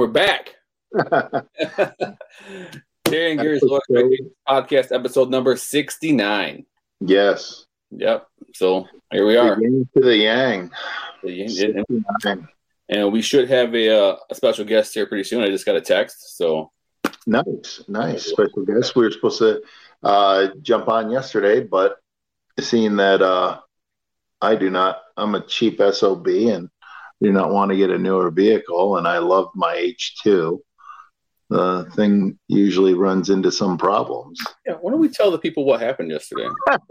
we're back. Terry and Gary's Low podcast episode number 69. Yes. Yep. So here we are. The to the yang. The yin, and, and we should have a, uh, a special guest here pretty soon. I just got a text. So nice, nice special guest. We were supposed to uh, jump on yesterday, but seeing that uh, I do not, I'm a cheap SOB and do not want to get a newer vehicle, and I love my H2. The thing usually runs into some problems. Yeah, why don't we tell the people what happened yesterday?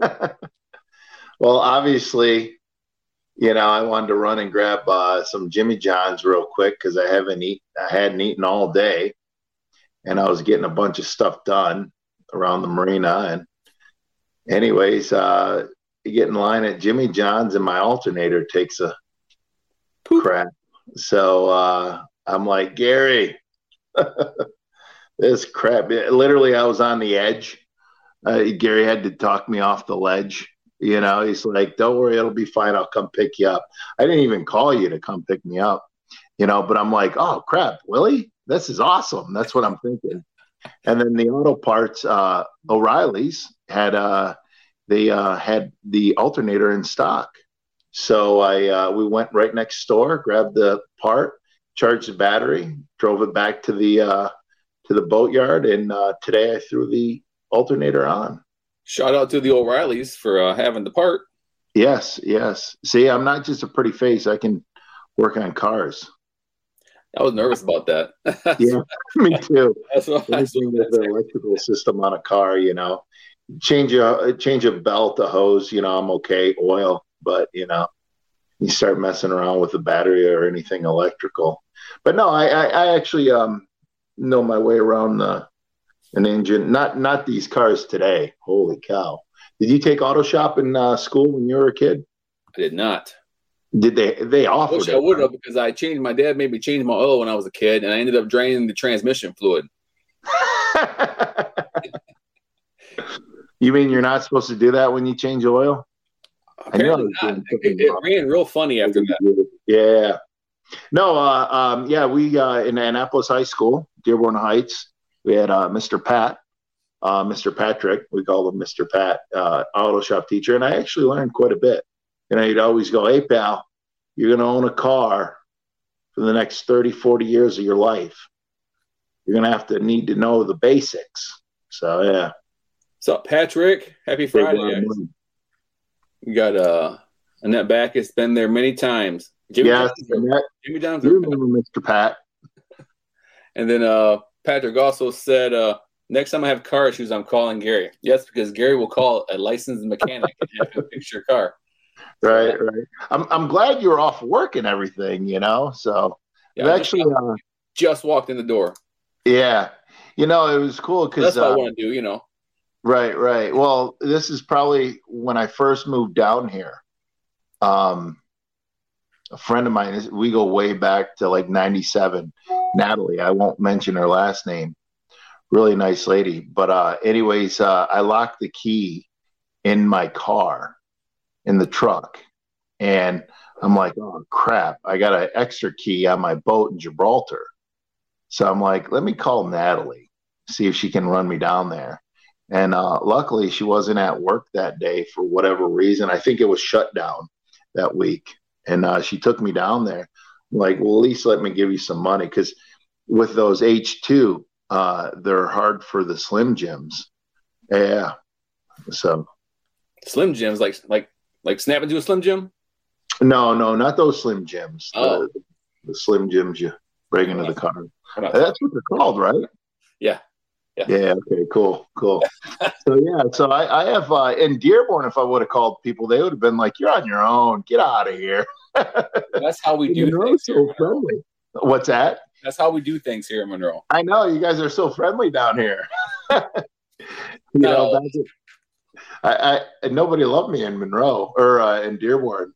well, obviously, you know, I wanted to run and grab uh, some Jimmy John's real quick because I haven't eaten, I hadn't eaten all day, and I was getting a bunch of stuff done around the marina. And, anyways, uh, you get in line at Jimmy John's, and my alternator takes a. crap. So uh, I'm like, Gary, this crap. Literally, I was on the edge. Uh, Gary had to talk me off the ledge. You know, he's like, don't worry, it'll be fine. I'll come pick you up. I didn't even call you to come pick me up, you know, but I'm like, oh, crap, Willie, this is awesome. That's what I'm thinking. And then the auto parts, uh, O'Reilly's had, uh, they uh, had the alternator in stock. So I uh, we went right next door, grabbed the part, charged the battery, drove it back to the uh, to the boatyard, and uh, today I threw the alternator on. Shout out to the O'Reillys for uh, having the part. Yes, yes. See, I'm not just a pretty face; I can work on cars. I was nervous about that. yeah, me too. That's what Anything with the electrical system on a car, you know, change a change a belt, a hose, you know, I'm okay. Oil, but you know, you start messing around with the battery or anything electrical. But no, I, I, I actually um, know my way around the, an engine. Not not these cars today. Holy cow! Did you take auto shop in uh, school when you were a kid? I did not. Did they? They offered. I wish I would have because I changed. My dad made me change my oil when I was a kid, and I ended up draining the transmission fluid. you mean you're not supposed to do that when you change oil? Apparently not. It, it, ran real funny after that. Yeah. No, uh, um, yeah, we uh, in Annapolis High School, Dearborn Heights, we had uh, Mr. Pat, uh, Mr. Patrick, we call him Mr. Pat, uh, auto shop teacher, and I actually learned quite a bit. And he'd always go, "Hey, pal, you're going to own a car for the next 30, 40 years of your life. You're going to have to need to know the basics." So yeah. What's up, Patrick? Happy Friday. We got uh Annette Back has been there many times. Jimmy yes, Annette, Jimmy Johnson. You remember Mr. Pat. and then uh Patrick also said uh next time I have car issues, I'm calling Gary. Yes, because Gary will call a licensed mechanic and have him fix your car. Right, right. I'm I'm glad you're off work and everything, you know. So yeah, actually just, uh, just walked in the door. Yeah. You know, it was cool because that's what uh, I want to do, you know. Right, right. Well, this is probably when I first moved down here. Um, a friend of mine, we go way back to like 97. Natalie, I won't mention her last name. Really nice lady. But, uh, anyways, uh, I locked the key in my car in the truck. And I'm like, oh crap, I got an extra key on my boat in Gibraltar. So I'm like, let me call Natalie, see if she can run me down there. And uh, luckily, she wasn't at work that day for whatever reason. I think it was shut down that week. And uh, she took me down there. I'm like, well, at least let me give you some money. Because with those H2, uh, they're hard for the Slim Jims. Yeah. So. Slim Jims, like like like snap into a Slim Jim? No, no, not those Slim Jims. Oh. The, the Slim Jims you bring into the car. That's what they're called, right? Yeah. Yeah. yeah. Okay. Cool. Cool. so yeah. So I, I have uh, in Dearborn. If I would have called people, they would have been like, "You're on your own. Get out of here." That's how we do things. So friendly. What's that? That's how we do things here in Monroe. I know you guys are so friendly down here. you no. know, I, I nobody loved me in Monroe or uh, in Dearborn.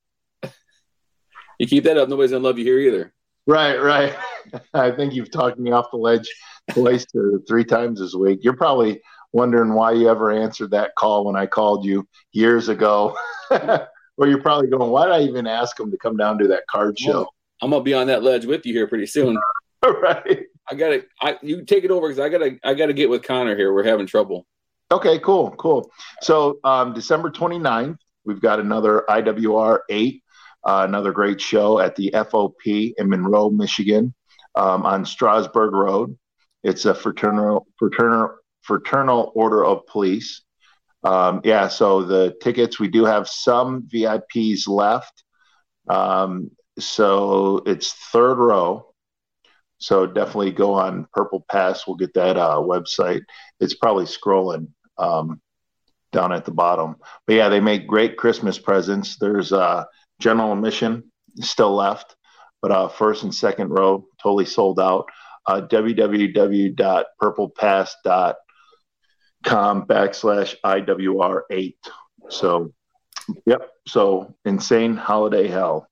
You keep that up, nobody's gonna love you here either. Right, right. I think you've talked me off the ledge twice or three times this week. You're probably wondering why you ever answered that call when I called you years ago. or you're probably going, why did I even ask him to come down to that card show? I'm gonna be on that ledge with you here pretty soon. right. I gotta. I you take it over because I gotta. I gotta get with Connor here. We're having trouble. Okay, cool, cool. So um, December 29th, we've got another IWR eight, uh, another great show at the FOP in Monroe, Michigan, um, on Strasburg Road. It's a fraternal fraternal fraternal order of police. Um, yeah, so the tickets we do have some VIPs left. Um, so it's third row. So definitely go on Purple Pass. We'll get that uh, website. It's probably scrolling um, down at the bottom. But yeah, they make great Christmas presents. There's uh, general admission still left, but uh, first and second row totally sold out. Uh, www.purplepass.com backslash IWR8. So, yep. So insane holiday hell.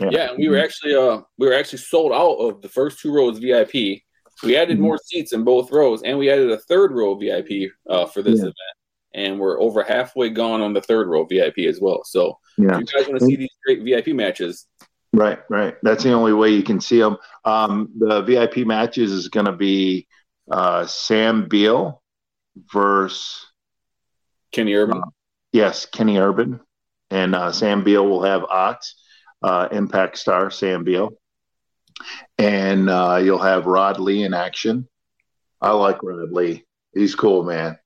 Yeah. yeah, we were actually uh we were actually sold out of the first two rows VIP. We added mm-hmm. more seats in both rows, and we added a third row VIP uh, for this yeah. event. And we're over halfway gone on the third row VIP as well. So yeah. if you guys want to see these great VIP matches, right, right, that's the only way you can see them. Um, the VIP matches is going to be uh, Sam Beale versus Kenny Urban. Uh, yes, Kenny Urban, and uh, Sam Beale will have Ox uh, Impact star Sam Beale, and uh, you'll have Rod Lee in action. I like Rod Lee; he's cool, man.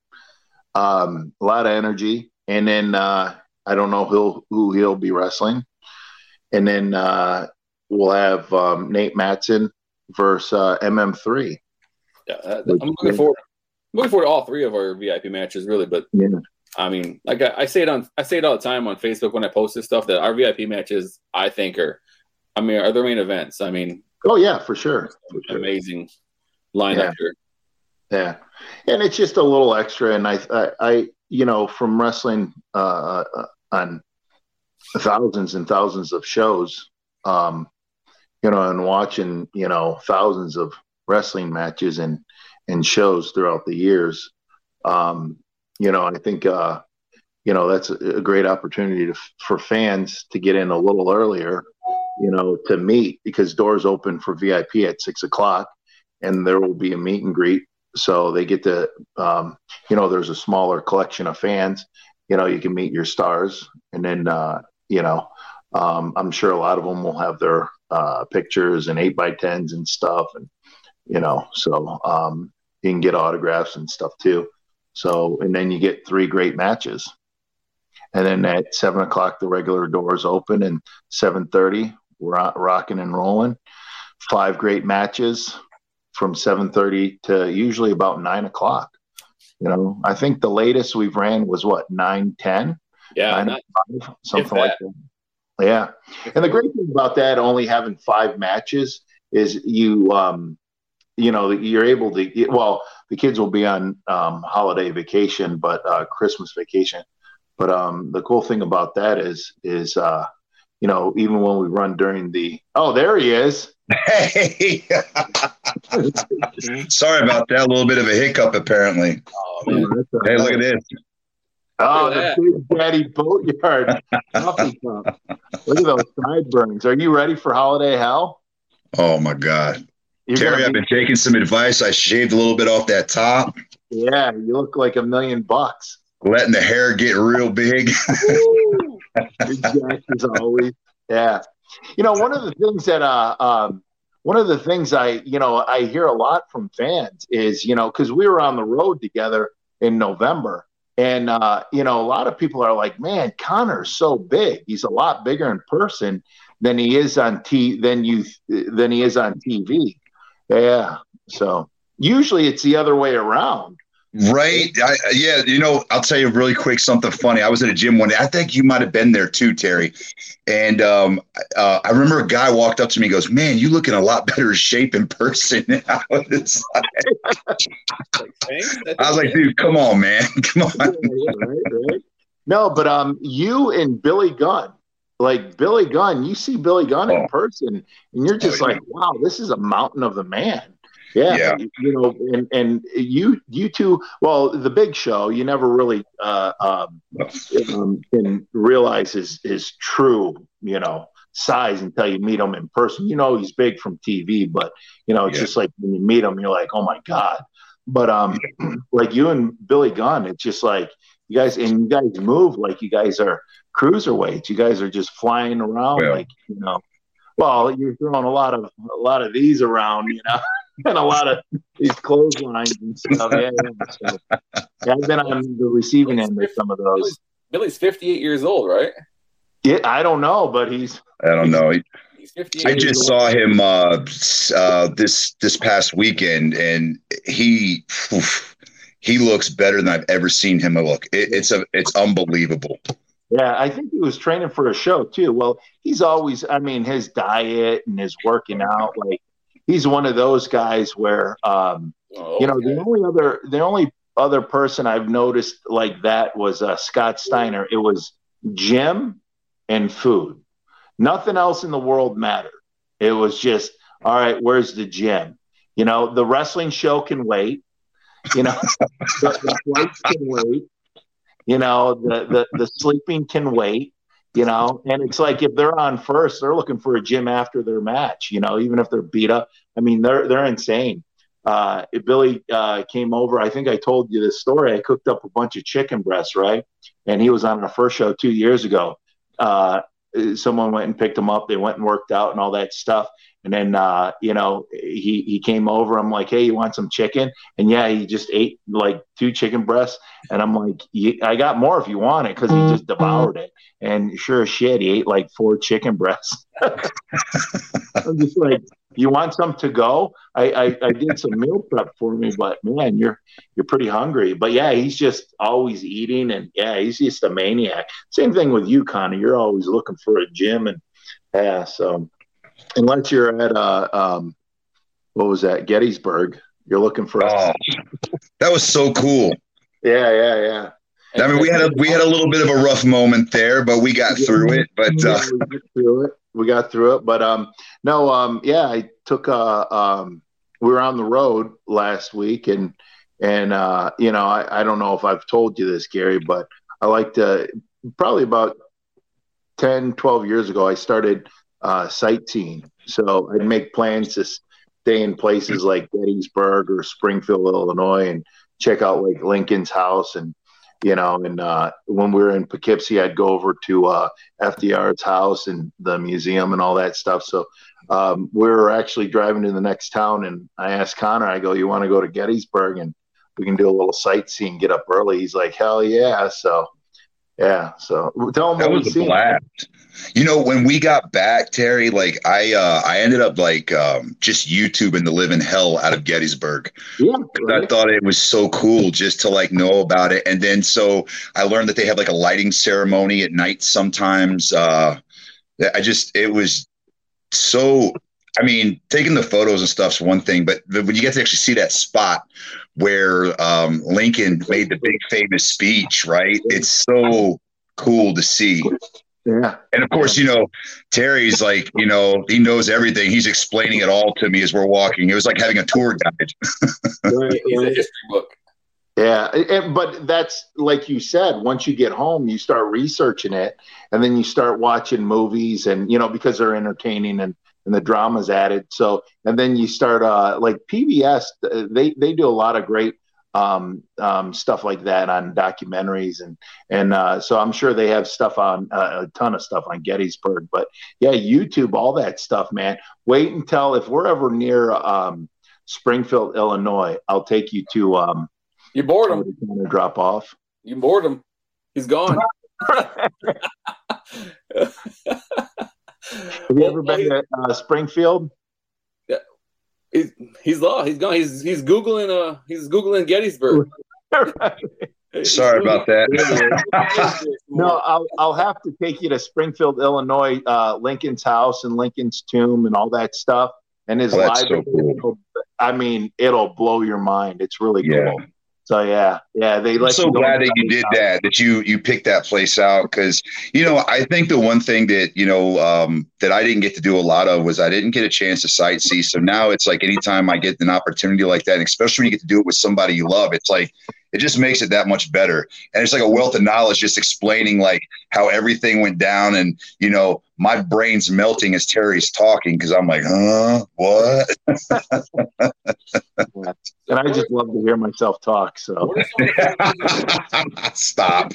Um, a lot of energy, and then uh, I don't know who who he'll be wrestling, and then uh, we'll have um, Nate Mattson versus uh, MM3. Yeah, uh, I'm looking forward. looking forward to all three of our VIP matches, really. But yeah. I mean, like I, I, say it on I say it all the time on Facebook when I post this stuff that our VIP matches I think are, I mean, are the main events. I mean, oh yeah, for sure, for sure. amazing lineup yeah. here. Yeah, and it's just a little extra, and I, I, I you know, from wrestling uh, uh, on thousands and thousands of shows, um, you know, and watching you know thousands of wrestling matches and and shows throughout the years. Um, you know, I think, uh, you know, that's a, great opportunity to, for fans to get in a little earlier, you know, to meet because doors open for VIP at six o'clock and there will be a meet and greet. So they get to, um, you know, there's a smaller collection of fans, you know, you can meet your stars and then, uh, you know, um, I'm sure a lot of them will have their uh, pictures and eight by tens and stuff. And, you know, so um, you can get autographs and stuff too. So, and then you get three great matches. And then at seven o'clock, the regular doors open, and seven thirty, we're rocking and rolling. Five great matches from seven thirty to usually about nine o'clock. You know, I think the latest we've ran was what nine ten. Yeah, nine five, something like that. Yeah, and the great thing about that, only having five matches, is you um, you know you're able to well the kids will be on um, holiday vacation but uh, christmas vacation. But um, the cool thing about that is is uh, you know even when we run during the oh there he is. Hey. Sorry about that a little bit of a hiccup apparently. Oh, hey look at this Oh, the Big Daddy Boatyard coffee cup. Look at those sideburns. Are you ready for holiday hell? Oh my God. You're Terry, be- I've been taking some advice. I shaved a little bit off that top. Yeah, you look like a million bucks. Letting the hair get real big. as always. Yeah. You know, one of the things that uh um one of the things I, you know, I hear a lot from fans is, you know, because we were on the road together in November. And uh, you know, a lot of people are like, "Man, Connor's so big. He's a lot bigger in person than he is on t than you than he is on TV." Yeah. So usually it's the other way around. Right. I, yeah. You know, I'll tell you really quick something funny. I was at a gym one day. I think you might have been there too, Terry. And um, uh, I remember a guy walked up to me and goes, Man, you look in a lot better shape in person. I was like, I was like dude, come on, man. Come on. No, but um, you and Billy Gunn, like Billy Gunn, you see Billy Gunn oh. in person, and you're just oh, like, wow, this is a mountain of the man. Yeah, yeah. you know, and and you you two, well, the big show, you never really uh, um, um, can realize his his true, you know, size until you meet him in person. You know he's big from TV, but you know it's yeah. just like when you meet him, you're like, oh my god. But um, like you and Billy Gunn, it's just like you guys and you guys move like you guys are cruiserweights. You guys are just flying around yeah. like you know. Well, you're throwing a lot of a lot of these around, you know, and a lot of these clotheslines and stuff. Yeah, yeah. So, yeah, I've been on the receiving end of some of those. Billy's 58 years old, right? Yeah, I don't know, but he's. I don't know. I just saw him uh, uh, this this past weekend, and he oof, he looks better than I've ever seen him look. It, it's a it's unbelievable. Yeah, I think he was training for a show too. Well, he's always, I mean, his diet and his working out, like he's one of those guys where, um, oh, you know, the only other, the only other person I've noticed like that was uh, Scott Steiner. It was gym and food. Nothing else in the world mattered. It was just, all right, where's the gym? You know, the wrestling show can wait. You know, the, the flights can wait. You know, the, the the sleeping can wait. You know, and it's like if they're on first, they're looking for a gym after their match. You know, even if they're beat up. I mean, they're they're insane. Uh, Billy uh, came over. I think I told you this story. I cooked up a bunch of chicken breasts, right? And he was on the first show two years ago. Uh, someone went and picked him up. They went and worked out and all that stuff. And then, uh, you know, he, he came over. I'm like, hey, you want some chicken? And yeah, he just ate like two chicken breasts. And I'm like, I got more if you want it because he just devoured it. And sure as shit, he ate like four chicken breasts. I'm just like, you want some to go? I, I, I, did some meal prep for me, but man, you're you're pretty hungry. But yeah, he's just always eating, and yeah, he's just a maniac. Same thing with you, Connie. You're always looking for a gym, and yeah, so unless you're at uh um, what was that Gettysburg, you're looking for. Oh, that was so cool. Yeah, yeah, yeah. I mean, we had a we had a little bit of a rough moment there, but we got through it. But uh, through it we got through it. But um, no, um, yeah, I took uh, um, we were on the road last week, and and uh, you know, I, I don't know if I've told you this, Gary, but I like to probably about 10, 12 years ago, I started uh, sightseeing. So I'd make plans to stay in places like Gettysburg or Springfield, Illinois, and check out like Lincoln's house and you know, and uh, when we were in Poughkeepsie, I'd go over to uh, FDR's house and the museum and all that stuff. So um, we were actually driving to the next town, and I asked Connor, I go, "You want to go to Gettysburg and we can do a little sightseeing, get up early?" He's like, "Hell yeah!" So yeah, so tell him that was a blast. You know, when we got back, Terry, like I, uh, I ended up like um, just YouTubing the living hell out of Gettysburg. Yeah, right. I thought it was so cool just to like know about it, and then so I learned that they have like a lighting ceremony at night sometimes. Uh, I just it was so. I mean, taking the photos and stuff's one thing, but when you get to actually see that spot where um, Lincoln made the big famous speech, right? It's so cool to see. Yeah. And of course, you know, Terry's like, you know, he knows everything. He's explaining it all to me as we're walking. It was like having a tour guide. right, He's a history book. Yeah, but that's like you said. Once you get home, you start researching it, and then you start watching movies, and you know because they're entertaining and and the drama's added. So and then you start uh, like PBS. They they do a lot of great um, um, stuff like that on documentaries and and uh, so I'm sure they have stuff on uh, a ton of stuff on Gettysburg. But yeah, YouTube, all that stuff, man. Wait until if we're ever near um, Springfield, Illinois, I'll take you to. Um, you bored him. To drop off. You bored him. He's gone. Have you ever been to uh, Springfield? He's he's lost. He's gone. He's he's googling. Uh, he's googling Gettysburg. Sorry about that. no, I'll I'll have to take you to Springfield, Illinois, uh, Lincoln's house and Lincoln's tomb and all that stuff. And his oh, library. So cool. I mean, it'll blow your mind. It's really yeah. cool. So yeah, yeah, they. I'm so glad that you did that. That you you picked that place out because you know I think the one thing that you know um, that I didn't get to do a lot of was I didn't get a chance to sightsee. So now it's like anytime I get an opportunity like that, and especially when you get to do it with somebody you love, it's like it just makes it that much better. And it's like a wealth of knowledge just explaining like how everything went down and, you know, my brain's melting as Terry's talking because I'm like, huh, what? and I just love to hear myself talk. So stop.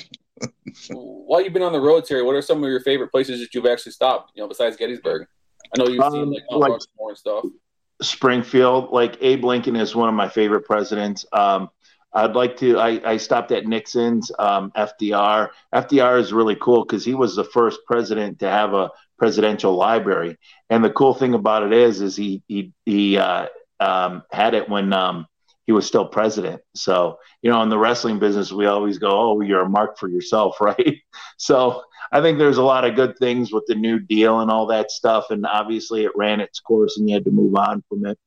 While you've been on the road, Terry, what are some of your favorite places that you've actually stopped? You know, besides Gettysburg. I know you've um, seen like, like and stuff. Springfield, like Abe Lincoln is one of my favorite presidents. Um, I'd like to. I, I stopped at Nixon's, um, FDR. FDR is really cool because he was the first president to have a presidential library. And the cool thing about it is, is he he he uh, um, had it when um, he was still president. So you know, in the wrestling business, we always go, "Oh, you're a mark for yourself," right? so I think there's a lot of good things with the New Deal and all that stuff. And obviously, it ran its course, and you had to move on from it.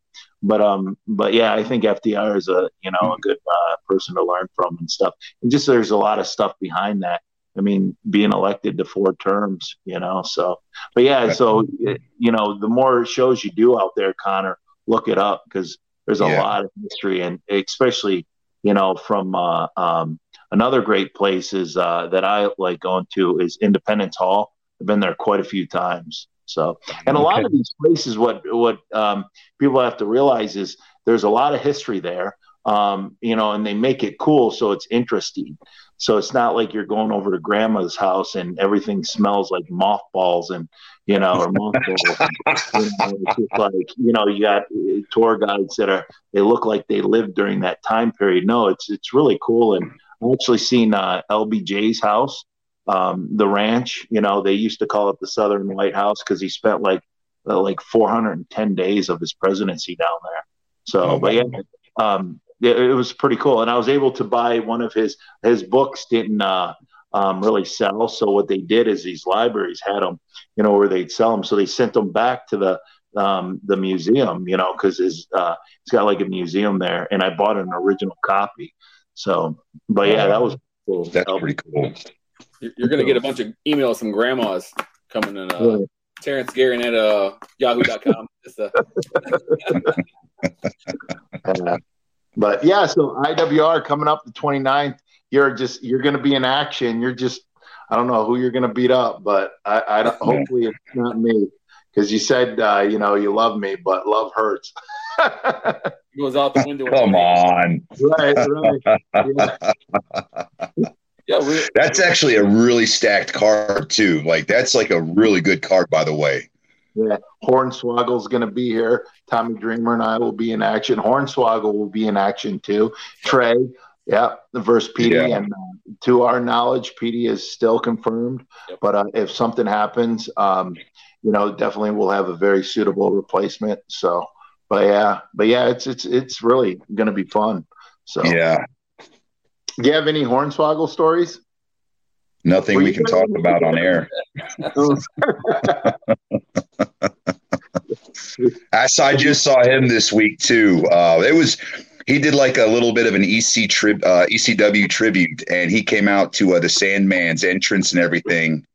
But um, but yeah, I think FDR is a you know a good uh, person to learn from and stuff. And just there's a lot of stuff behind that. I mean, being elected to four terms, you know. So, but yeah, so you know, the more shows you do out there, Connor, look it up because there's a yeah. lot of history, and especially you know from uh, um, another great place is uh, that I like going to is Independence Hall. I've been there quite a few times. So, and a okay. lot of these places, what what um, people have to realize is there's a lot of history there, um, you know, and they make it cool so it's interesting. So it's not like you're going over to grandma's house and everything smells like mothballs and you know, or mothballs. you know, it's just like you know, you got uh, tour guides that are they look like they lived during that time period. No, it's it's really cool, and I've actually seen uh, LBJ's house um, the ranch. You know, they used to call it the Southern White House because he spent like uh, like 410 days of his presidency down there. So, oh, but yeah, um, it, it, was pretty cool. And I was able to buy one of his his books. Didn't uh, um, really sell. So what they did is these libraries had them, you know, where they'd sell them. So they sent them back to the um, the museum, you know, because his uh, it's got like a museum there, and I bought an original copy. So, but yeah, that was cool. That's pretty cool. You're going to get a bunch of emails from grandmas coming in. Uh, Terrence Garin at uh, yahoo.com. uh, uh, but yeah, so IWR coming up the 29th. You're just you're going to be in action. You're just I don't know who you're going to beat up, but I, I don't, hopefully it's not me because you said uh, you know you love me, but love hurts. It goes out the window. Come on. Right, right. Yeah. Yeah, that's actually a really stacked card too. Like that's like a really good card, by the way. Yeah, Hornswoggle's going to be here. Tommy Dreamer and I will be in action. Hornswoggle will be in action too. Trey, yeah, the verse Petey, yeah. and uh, to our knowledge, Petey is still confirmed. Yep. But uh, if something happens, um, you know, definitely we'll have a very suitable replacement. So, but yeah, but yeah, it's it's it's really going to be fun. So yeah, do you have any Hornswoggle stories? Nothing we can talk about on air. I, I just saw him this week too. Uh, it was he did like a little bit of an EC trib, uh, ECW tribute, and he came out to uh, the Sandman's entrance and everything,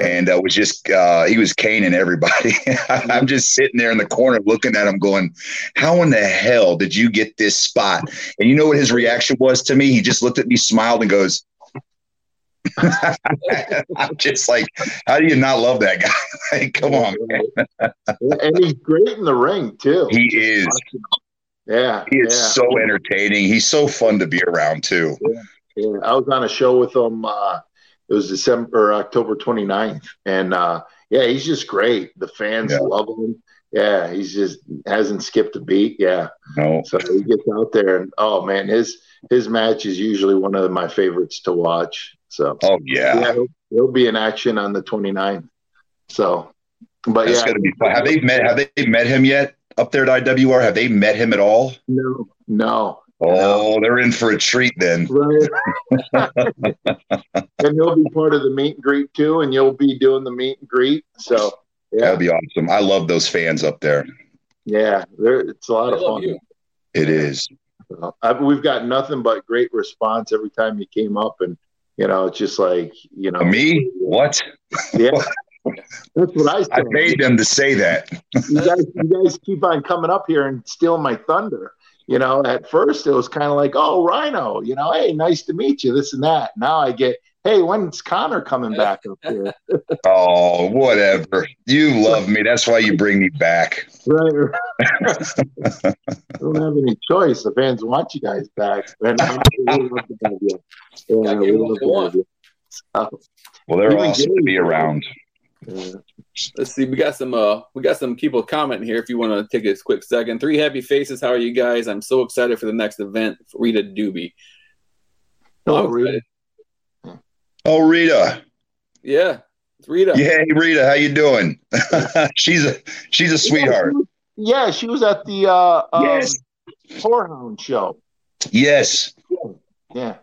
and uh, was just uh, he was caning everybody. I'm just sitting there in the corner looking at him, going, "How in the hell did you get this spot?" And you know what his reaction was to me? He just looked at me, smiled, and goes. I'm just like, how do you not love that guy? like, come on, man. and he's great in the ring too. He is. Yeah, he is yeah. so entertaining. He's so fun to be around too. Yeah, yeah. I was on a show with him. Uh, it was December, October 29th, and uh, yeah, he's just great. The fans love him. Yeah, he's just hasn't skipped a beat. Yeah, no. So he gets out there, and oh man, his his match is usually one of my favorites to watch. So oh yeah, yeah he'll, he'll be in action on the 29th. So, but That's yeah, gonna be fun. Have they met? Have they met him yet? Up there at IWR? Have they met him at all? No, no. Oh, no. they're in for a treat then. Right. and he'll be part of the meet and greet too, and you'll be doing the meet and greet. So yeah. that'd be awesome. I love those fans up there. Yeah, it's a lot of fun. You. It is. I, we've got nothing but great response every time you came up, and you know, it's just like you know, me. What? Yeah. That's what I said. I paid them to say that. you guys, you guys keep on coming up here and stealing my thunder. You know, at first it was kind of like, oh, Rhino, you know, hey, nice to meet you, this and that. Now I get, hey, when's Connor coming back up here? oh, whatever. You love me. That's why you bring me back. Right. I don't have any choice. The fans want you guys back. And well, they're awesome to be around. Yeah. Let's see. We got some. Uh, we got some people commenting here. If you want to take a quick second. Three happy faces. How are you guys? I'm so excited for the next event. Rita Doobie. Hello, Rita. Oh, Rita. Yeah, it's Rita. Yeah, hey, Rita. How you doing? she's a she's a sweetheart. Yeah, she was at the uh, um, yes Whorehound show. Yes. Yeah.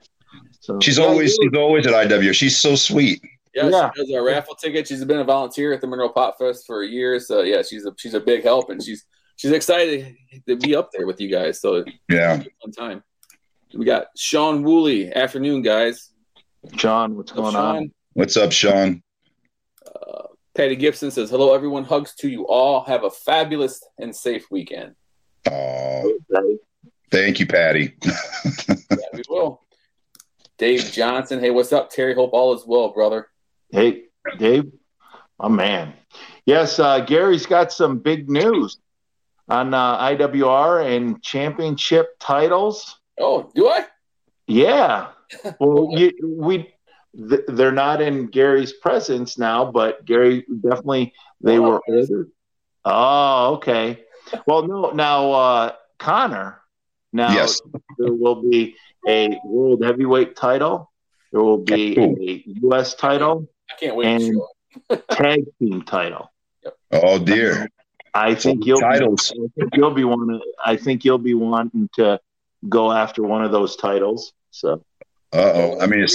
So, she's yeah, always she's always at IW. She's so sweet. Yeah, yeah, she does our raffle ticket. She's been a volunteer at the Monroe Pop Fest for years. So yeah, she's a she's a big help, and she's she's excited to be up there with you guys. So yeah, fun time. We got Sean Woolley. Afternoon, guys. Sean, what's going Sean? on? What's up, Sean? Uh, Patty Gibson says, "Hello, everyone. Hugs to you all. Have a fabulous and safe weekend." Oh, thank you, Patty. yeah, we will. Dave Johnson, hey, what's up, Terry? Hope all is well, brother. Hey, Dave, my man. Yes, uh, Gary's got some big news on uh, IWR and championship titles. Oh, do I? Yeah. Well, you, we th- they're not in Gary's presence now, but Gary definitely they oh, were older. Oh, okay. Well, no, now uh, Connor. Now yes. there will be a world heavyweight title. There will be a U.S. title I can't wait. And tag team title. Yep. Oh dear. I think you'll titles. Be, I think you'll be wanting. I think you'll be wanting to go after one of those titles. So. Uh oh. I mean,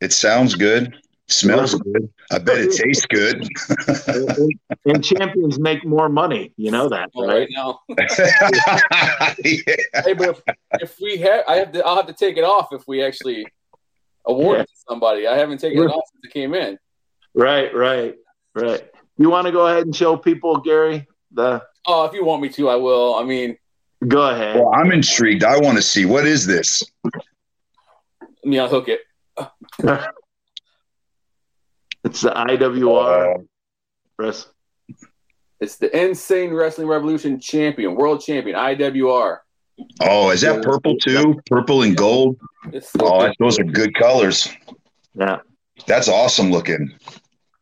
it sounds good. Smells good. I bet it tastes good. and, and, champions make more money. You know that, right? right now. yeah. Hey, but if, if, we have, I have to. I'll have to take it off if we actually award yeah. to somebody. I haven't taken it off since it came in. Right, right, right. You want to go ahead and show people, Gary? The oh, if you want me to, I will. I mean, go ahead. Well, I'm intrigued. I want to see what is this. Let me unhook it. it's the IWR. Uh, it's the Insane Wrestling Revolution Champion, World Champion, IWR. Oh, is that purple too? Purple and gold. Oh, those are good colors. Yeah, that's awesome looking.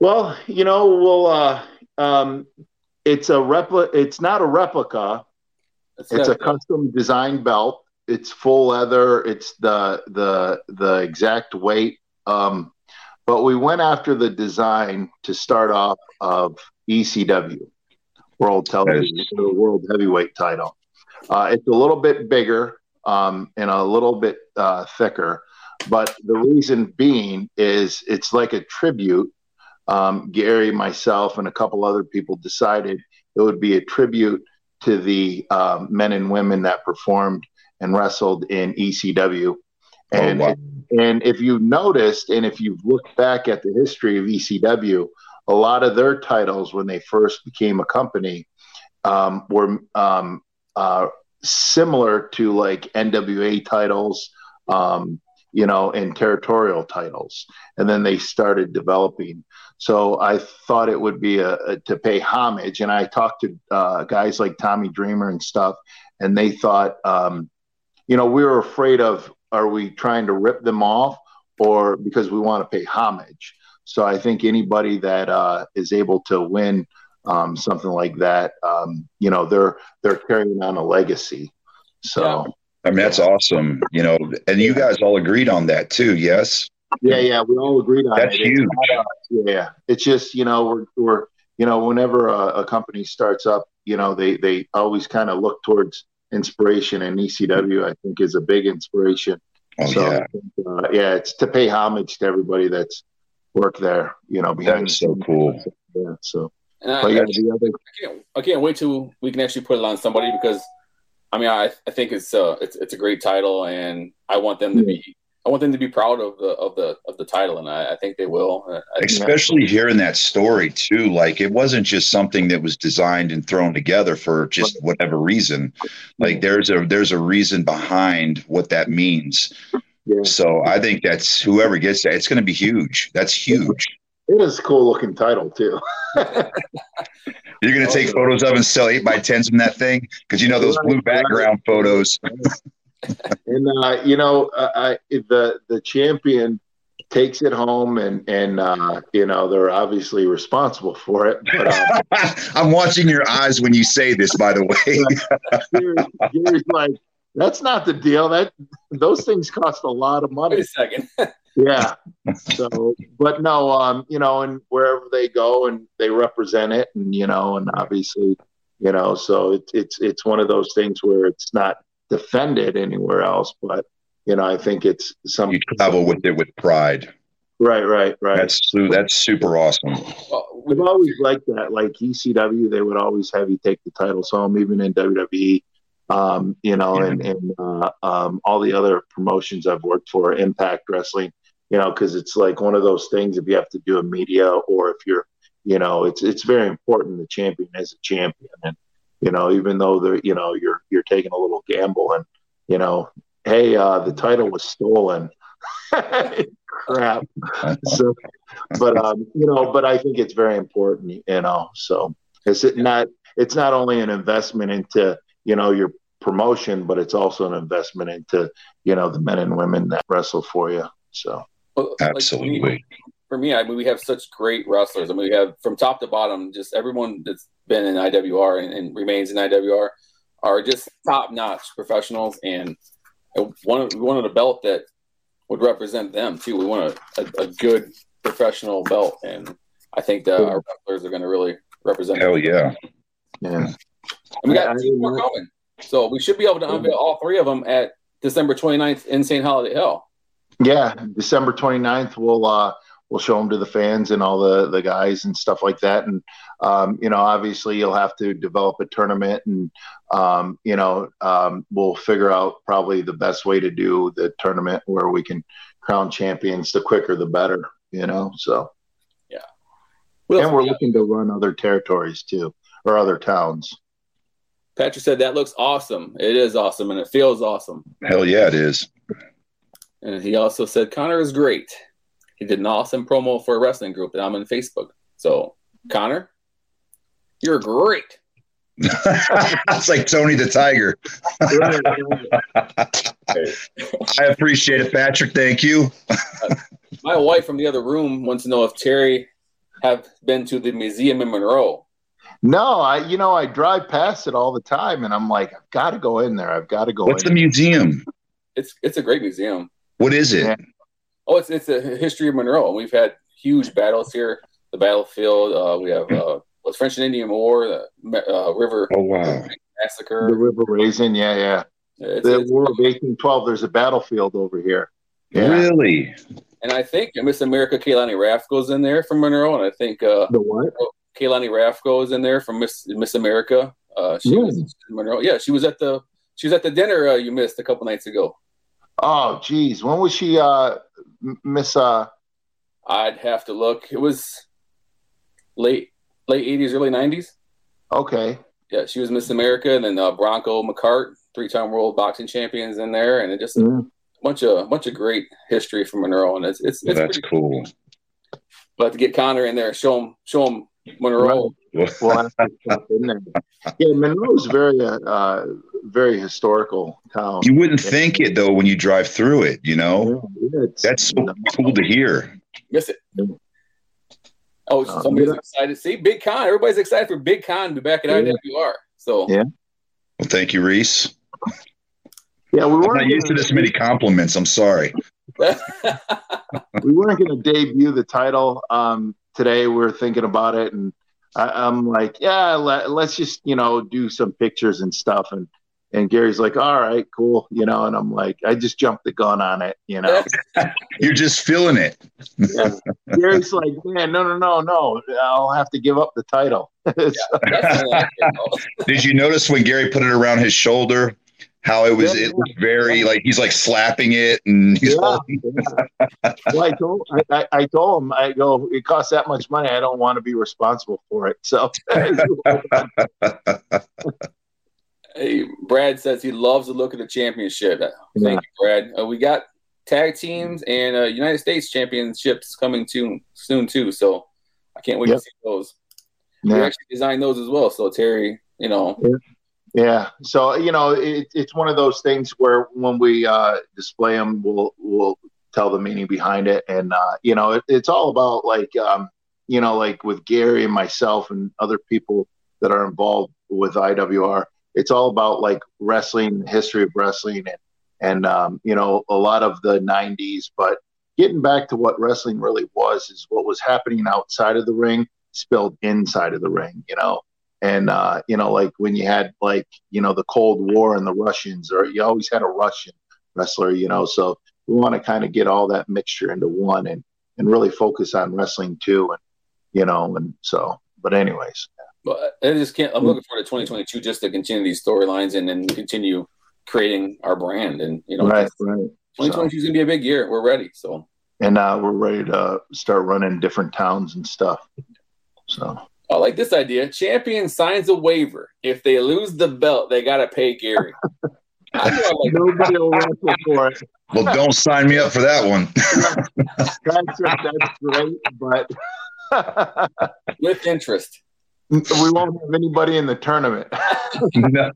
Well, you know, we'll. Uh, um, it's a replica. It's not a replica. It's, it's a custom designed belt. It's full leather. It's the the the exact weight. Um, but we went after the design to start off of ECW, World Television, the World Heavyweight Title. Uh, it's a little bit bigger um, and a little bit uh, thicker, but the reason being is it's like a tribute. Um, Gary, myself, and a couple other people decided it would be a tribute to the um, men and women that performed and wrestled in ECW. And oh, wow. and if you noticed, and if you've looked back at the history of ECW, a lot of their titles when they first became a company um, were um, uh, similar to like NWA titles, um, you know, and territorial titles. And then they started developing. So I thought it would be a, a to pay homage. And I talked to uh, guys like Tommy Dreamer and stuff, and they thought, um, you know, we were afraid of are we trying to rip them off or because we want to pay homage. So I think anybody that uh, is able to win um, something like that. Um, you know, they're they're carrying on a legacy. So. Yeah. I mean, that's awesome. You know, and you guys all agreed on that too. Yes. Yeah, yeah, we all agreed on that. that's it. huge. uh, yeah, it's just you know we're we're you know whenever a, a company starts up, you know they they always kind of look towards inspiration, and ECW I think is a big inspiration. Oh, so yeah. Think, uh, yeah, it's to pay homage to everybody that's worked there. You know, behind. That's so cool. Yeah, so and I, I, can't, I can't wait till we can actually put it on somebody because, I mean, I, I think it's uh it's it's a great title, and I want them to be I want them to be proud of the of the of the title, and I, I think they will. I Especially hearing that story too, like it wasn't just something that was designed and thrown together for just whatever reason. Like there's a there's a reason behind what that means. Yeah. So I think that's whoever gets that, it's going to be huge. That's huge. It is a cool looking title too. You're going to take photos of and sell eight by tens from that thing because you know those blue background photos. and uh, you know, I, the the champion takes it home and and uh, you know they're obviously responsible for it. But, um, I'm watching your eyes when you say this. By the way, Gary's, Gary's like, that's not the deal. That those things cost a lot of money. Wait a second. yeah. So, but no, um, you know, and wherever they go and they represent it, and you know, and obviously, you know, so it's it's it's one of those things where it's not defended anywhere else, but you know, I think it's some you travel with it with pride. Right, right, right. That's that's super awesome. Well, we've always liked that. Like ECW, they would always have you take the titles home, even in WWE. Um, you know, yeah. and and uh, um, all the other promotions I've worked for, Impact Wrestling. You know, because it's like one of those things. If you have to do a media, or if you're, you know, it's it's very important. The champion is a champion, and you know, even though the you know you're you're taking a little gamble, and you know, hey, uh, the title was stolen. Crap. so, but um, you know, but I think it's very important, you know. So it's not it's not only an investment into you know your promotion, but it's also an investment into you know the men and women that wrestle for you. So well, absolutely. Like for, me, I mean, we have such great wrestlers. I mean, we have from top to bottom, just everyone that's been in IWR and, and remains in IWR are just top notch professionals and one we wanted a belt that would represent them too. We want a, a, a good professional belt, and I think that our wrestlers are going to really represent. Hell yeah, yeah. And we got two more coming, so we should be able to unveil all three of them at December 29th in Insane Holiday Hell. Yeah, December 29th. We'll uh, we'll show them to the fans and all the the guys and stuff like that. And um, you know, obviously, you'll have to develop a tournament, and um, you know, um, we'll figure out probably the best way to do the tournament where we can crown champions. The quicker, the better. You know, so yeah. Well, and we're looking to run other territories too, or other towns. Patrick said that looks awesome. It is awesome, and it feels awesome. Hell yeah, it is. And he also said Connor is great. He did an awesome promo for a wrestling group, and I'm on Facebook. So, Connor, you're great. it's like Tony the Tiger. I appreciate it, Patrick. Thank you. My wife from the other room wants to know if Terry have been to the museum in Monroe. No, I you know I drive past it all the time, and I'm like, I've got to go in there. I've got to go. What's the museum? It's it's a great museum. What is it? Yeah. Oh, it's it's a history of Monroe. We've had huge battles here. The battlefield. Uh, we have uh, what's French and Indian War, the uh, River. Oh wow. Massacre. The River Raisin. Yeah, yeah. It's, the it's, War of 1812. There's a battlefield over here. Yeah. Really? And I think Miss America Kaye Lani Rafko's in there from Monroe, and I think uh, the what? Kaye Lani Rafko is in there from Miss Miss America. Uh, she was in Monroe. Yeah, she was at the she was at the dinner uh, you missed a couple nights ago. Oh, geez, when was she? Uh, Miss. Uh, I'd have to look. It was late late eighties, early nineties. Okay. Yeah, she was Miss America, and then uh, Bronco McKart, three time world boxing champions in there, and it just mm. a bunch of a bunch of great history from Monroe, and it's it's, it's that's cool. But to get Connor in there, show him show him Monroe. well, yeah, Monroe's very uh, uh, very historical town. You wouldn't yeah. think it though when you drive through it. You know, yeah, that's so cool to hear. Miss it. Oh, uh, somebody's yeah. excited. See, Big Con. Everybody's excited for Big Con to be back at IWR. So yeah. Well, thank you, Reese. Yeah, we weren't not used to this many compliments. I'm sorry. we weren't going to debut the title um, today. We were thinking about it, and I, am like, yeah, let, us just you know do some pictures and stuff. And and Gary's like, all right, cool, you know. And I'm like, I just jumped the gun on it, you know. You're just feeling it. yeah. Gary's like, man, no, no, no, no, I'll have to give up the title. yeah, Did you notice when Gary put it around his shoulder? How it was yeah, it was very yeah. like he's like slapping it and he's yeah, yeah. well I told I, I, told him I go it costs that much money I don't want to be responsible for it so hey Brad says he loves the look of the championship thank you Brad uh, we got tag teams and uh, United States championships coming to soon too. So I can't wait Yep. to see those. Yeah. We actually designed those as well. So Terry, you know, Yeah. So you know, it, it's one of those things where when we uh, display them, we'll we'll tell the meaning behind it, and uh, you know, it, it's all about like um, you know, like with Gary and myself and other people that are involved with IWR. It's all about like wrestling, history of wrestling, and and um, you know, a lot of the '90s. But getting back to what wrestling really was is what was happening outside of the ring spilled inside of the ring. You know, and uh, you know, like when you had like you know the Cold War and the Russians, or you always had a Russian wrestler, you know. So we want to kind of get all that mixture into one and and really focus on wrestling too, and you know, and so. But anyways, but I just can't. I'm looking forward to 2022 just to continue these storylines and then continue creating our brand. And you know, right, right. 2022 is gonna be a big year. We're ready. So And uh, we're ready to start running different towns and stuff. So I like this idea. Champion signs a waiver. If they lose the belt, they gotta pay Gary. I I like nobody will wrestle for it. Well, don't sign me up for that one. That's, that's great, but with interest. we won't have anybody in the tournament. No.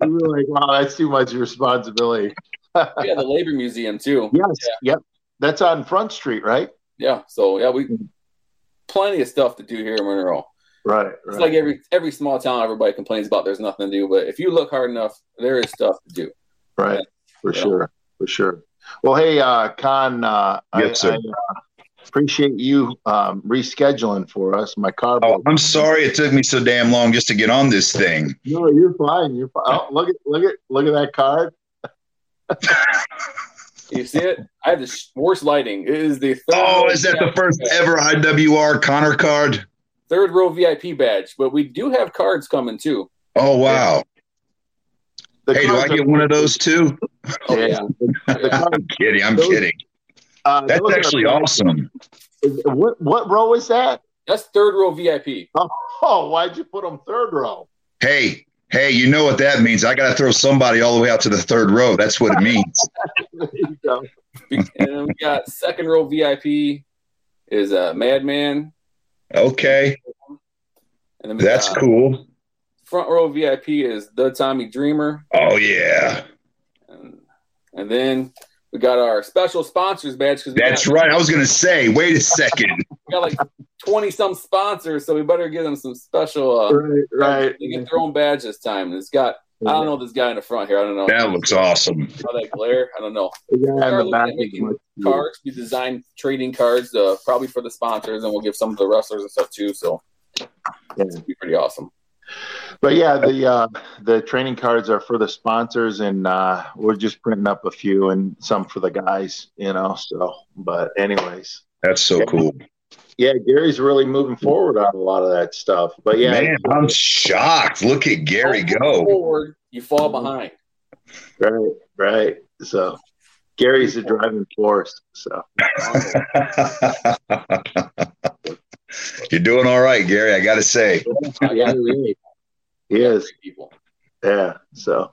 we were like, wow, that's too much responsibility. We have the Labor Museum too. Yes, yep. That's on Front Street, right? Yeah. So yeah, we mm-hmm. Plenty of stuff to do here in Monroe. Right, It's right. like every every small town everybody complains about there's nothing to do, but if you look hard enough, there is stuff to do. right, for Yeah. sure, for sure. Well, hey, uh, Con, uh, Yes, I, sir. I uh, appreciate you um, rescheduling for us. My car. Oh. I'm sorry it took me so damn long just to get on this thing. No, you're fine. You're fine. Oh, look at look at look at that card. You see it? I have the worst lighting. It is the third Oh, is that the first badge. ever IWR Connor card? third row VIP badge? But we do have cards coming too. Oh, wow. The Hey, do I get one of those too? Oh yeah. yeah. The, the cards, I'm kidding. I'm Those- kidding. uh, That's those actually awesome. Is- What what row is that? That's third row VIP. Oh, why'd you put them third row? Hey, hey, you know what that means? I got to throw somebody all the way out to the third row. That's what it means. There you go. and then we got second row VIP is a uh, Madman. Okay, And then that's got cool. Front row VIP is the Tommy Dreamer. Oh yeah, And, and then we got our special sponsors badge that's right. I was gonna say, wait a second. We got like 20 some sponsors, so we better give them some special. Uh, Right, right. They get their own badge this time. And it's got, I don't know this guy in the front here. I don't know. That looks awesome. How that glare? I don't know. The guy We in are the back making cards. We designed trading cards, uh, probably for the sponsors, and we'll give some of the wrestlers and stuff too. So Yeah. it'll be pretty awesome. But yeah, the uh, the training cards are for the sponsors, and uh, we're just printing up a few and some for the guys, you know. So, but anyways, That's so cool. Yeah, Gary's really moving forward on a lot of that stuff. But yeah, Man, I'm shocked. Look at Gary go. Forward, you fall behind. right, right. So Gary's the driving force. So You're doing all right, Gary. I got to say. yeah, he he is. People. Yeah. So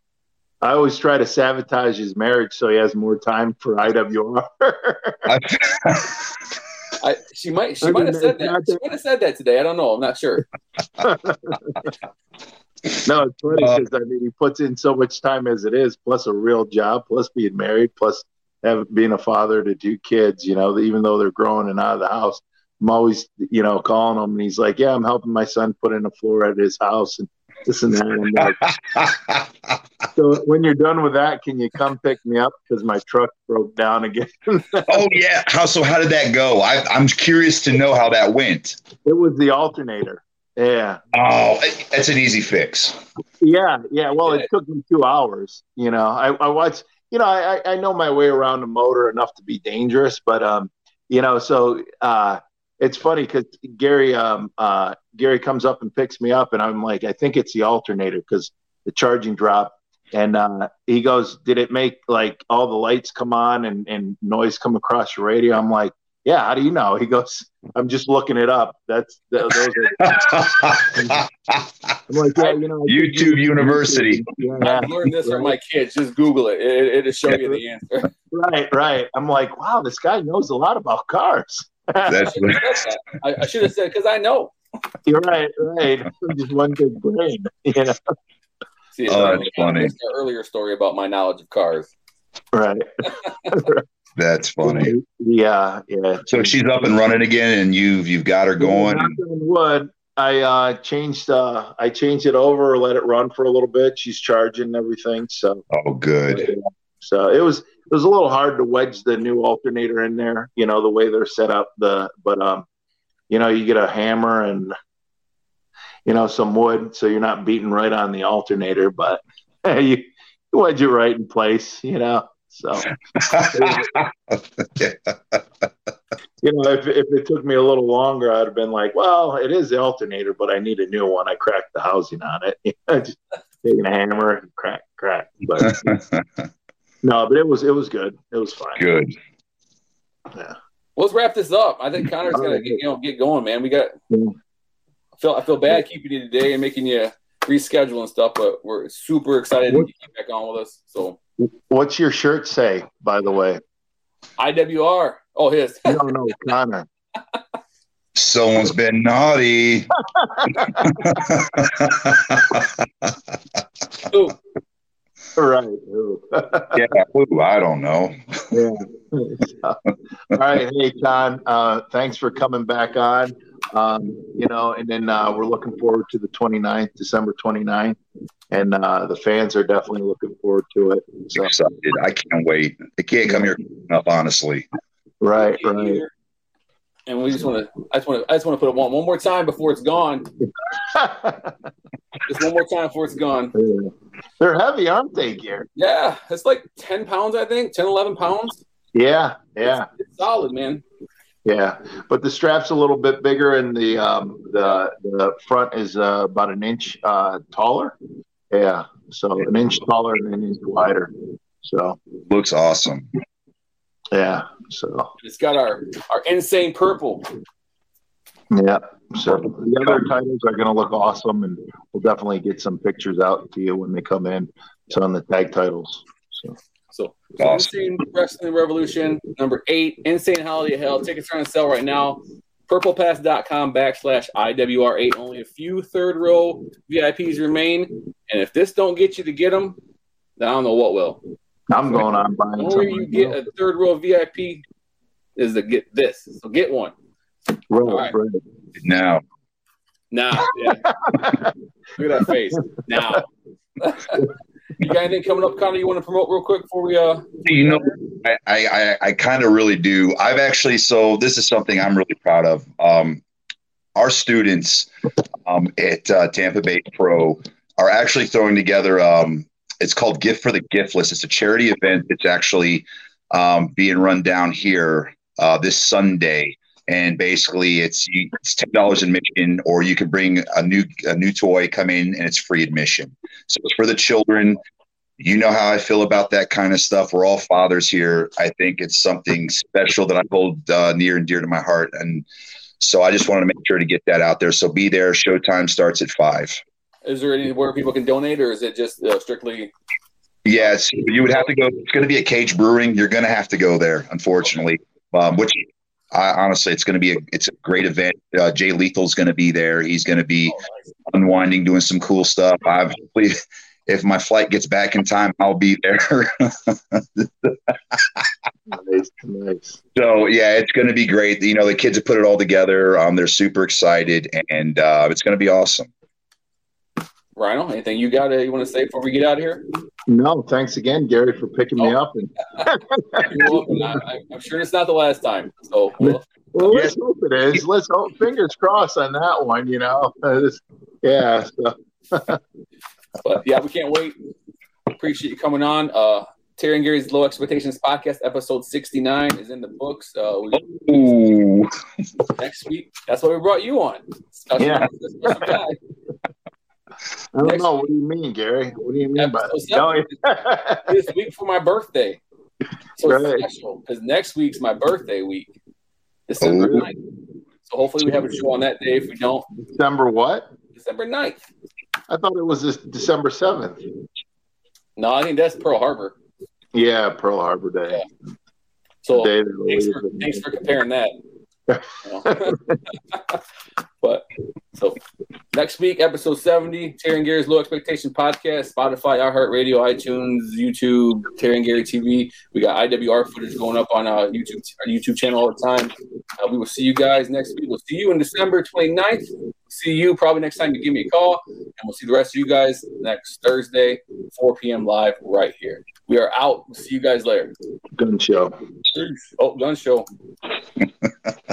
I always try to sabotage his marriage so he has more time for IWR. I, I, she might. She might have said that. She might have said that today. I don't know. I'm not sure. No, it's funny Uh, because I mean he puts in so much time as it is, plus a real job, plus being married, plus have, being a father to two kids. You know, even though they're growing and out of the house, I'm always you know calling him, and he's like, "Yeah, I'm helping my son put in a floor at his house and this and that." Like, so when you're done with that, can you come pick me up because my truck broke down again? oh yeah. How so? How did that go? I, I'm curious to know how that went. it was the alternator. Yeah, Oh, that's an easy fix. Yeah, yeah. Well, it took me two hours. You know, I, I watched. You know, I, I- I know my way around a motor enough to be dangerous, but um, you know, so uh, it's funny because Gary um uh Gary comes up and picks me up, and I'm like, I think it's the alternator because the charging drop. and uh, he goes, Did it make like all the lights come on and and noise come across your radio? I'm like. Yeah, how do you know? He goes, I'm just looking it up. That's th- those are I'm like, yeah, you know, YouTube University. Yeah, I've learned this from my kids. Just Google it. It, it'll show you the answer. right, right. I'm like, wow, this guy knows a lot about cars. That's I, I should have said because I know. You're right, right. Just one big brain, you know. See, Oh, uh, that's funny. the earlier story about my knowledge of cars. Right. that's funny. Yeah, yeah. So she's up and running again, and you've you've got her going. Knock on wood. I uh, changed. Uh, I changed it over, let it run for a little bit. She's charging and everything. So, Oh, good. so it was it was a little hard to wedge the new alternator in there. You know the way they're set up. The but um, you know you get a hammer and you know some wood, so you're not beating right on the alternator, but you, you wedge it right in place. You know. So Yeah. you know, if, if it took me a little longer, I'd have been like, well, it is the alternator, but I need a new one. I cracked the housing on it. You know, just taking a hammer and crack, crack. But no, but it was it was good. It was fine. Good. Yeah. Let's wrap this up. I think Connor's gonna get, you know get going, man. We got. I feel I feel bad keeping you today and making you reschedule and stuff, but we're super excited to get back on with us. So What's your shirt say, by the way? IWR. Oh, his. No, no, Connor. Someone's been naughty. Ooh, Right. Yeah, ooh, I don't know. yeah. All right. Hey, John. Uh, thanks for coming back on. Um, you know, and then uh, we're looking forward to the 29th, December 29th. And uh, the fans are definitely looking forward to it. So, Excited. I can't wait. I can't come here enough, honestly. right, right. And we just want to. I just want to. I just want to put it one one more time before it's gone. Just one more time before it's gone. They're heavy, aren't they, Gary? Yeah, it's like ten pounds. I think 10, 11 pounds. Yeah, yeah, It's solid, man. yeah. But the strap's a little bit bigger, and the um, the the front is uh, about an inch uh, taller. Yeah, so an inch taller and an inch wider. So Looks awesome. yeah, so It's got our our insane purple. Yeah. So the other titles are going to look awesome, and we'll definitely get some pictures out to you when they come in. So on the tag titles. So So, so Awesome. Insane Wrestling Revolution number eight, Insane Holiday Hell. Tickets are on sale right now. Purplepass.com backslash IWR8. Only a few third row VIPs remain. And if this don't get you to get them, then I don't know what will. I'm going on buying The only way you get a third row VIP is to get this. So get one. Right, Alright. right. Now, Now. Yeah. Look at that face. Now. you got anything coming up, Connor, you want to promote real quick before we uh you know, I I, I, I kind of really do. I've actually so this is something I'm really proud of. Um, our students um, at uh, Tampa Bay Pro are actually throwing together. Um, it's called Gift for the Giftless. It's a charity event. It's actually um, being run down here uh, this Sunday, and basically it's it's ten dollars admission, or you can bring a new a new toy, come in, and it's free admission. So it's for the children. You know how I feel about that kind of stuff. We're all fathers here. I think it's something special that I hold uh, near and dear to my heart, and so I just wanted to make sure to get that out there. So be there. Showtime starts at five. is there anywhere people can donate or is it just uh, strictly Yes, you would have to go. It's going to be a Cage Brewing. You're going to have to go there, unfortunately. Um, which I, honestly, it's going to be a it's a great event. Uh, Jay Lethal's going to be there. He's going to be unwinding, doing some cool stuff. I've if my flight gets back in time, I'll be there. Nice, nice. so yeah, it's going to be great. You know, the kids have put it all together. Um, they're super excited, and uh, it's going to be awesome. Rhyno? Anything you got uh, you want to say before we get out of here? No, thanks again, Gary, for picking me up. And I, I- I'm sure it's not the last time. So we'll, well, let's hope it is. Let's hope. Fingers crossed on that one. You know, yeah. So, but yeah, we can't wait. Appreciate you coming on. Uh, Terry and Gary's Low Expectations podcast, episode 69, is in the books. Uh, we, next week, that's why we brought you on. Special- Yeah. special guy. I don't Next- know. What do you mean, Gary? What do you mean by that? This week for my birthday. So Right. it's special because next week's my birthday week, December Oh. 9th. So hopefully we have a show on that day. If we don't, December what? December 9th. I thought it was this December seventh. No, I think that's Pearl Harbor. Yeah, Pearl Harbor Day. Yeah. So thanks for, thanks for comparing that. but so next week, episode 70, Terry and Gary's Low Expectation Podcast, Spotify, iHeartRadio, iTunes, YouTube, Terry and Gary TV. We got IWR footage going up on our YouTube our YouTube channel all the time. Uh, we will see you guys next week. We'll see you in December 29th. see you probably next time you give me a call, and we'll see the rest of you guys next Thursday, 4 p.m. live right here. We are out. We'll see you guys later. Gun show. Oh, gun show.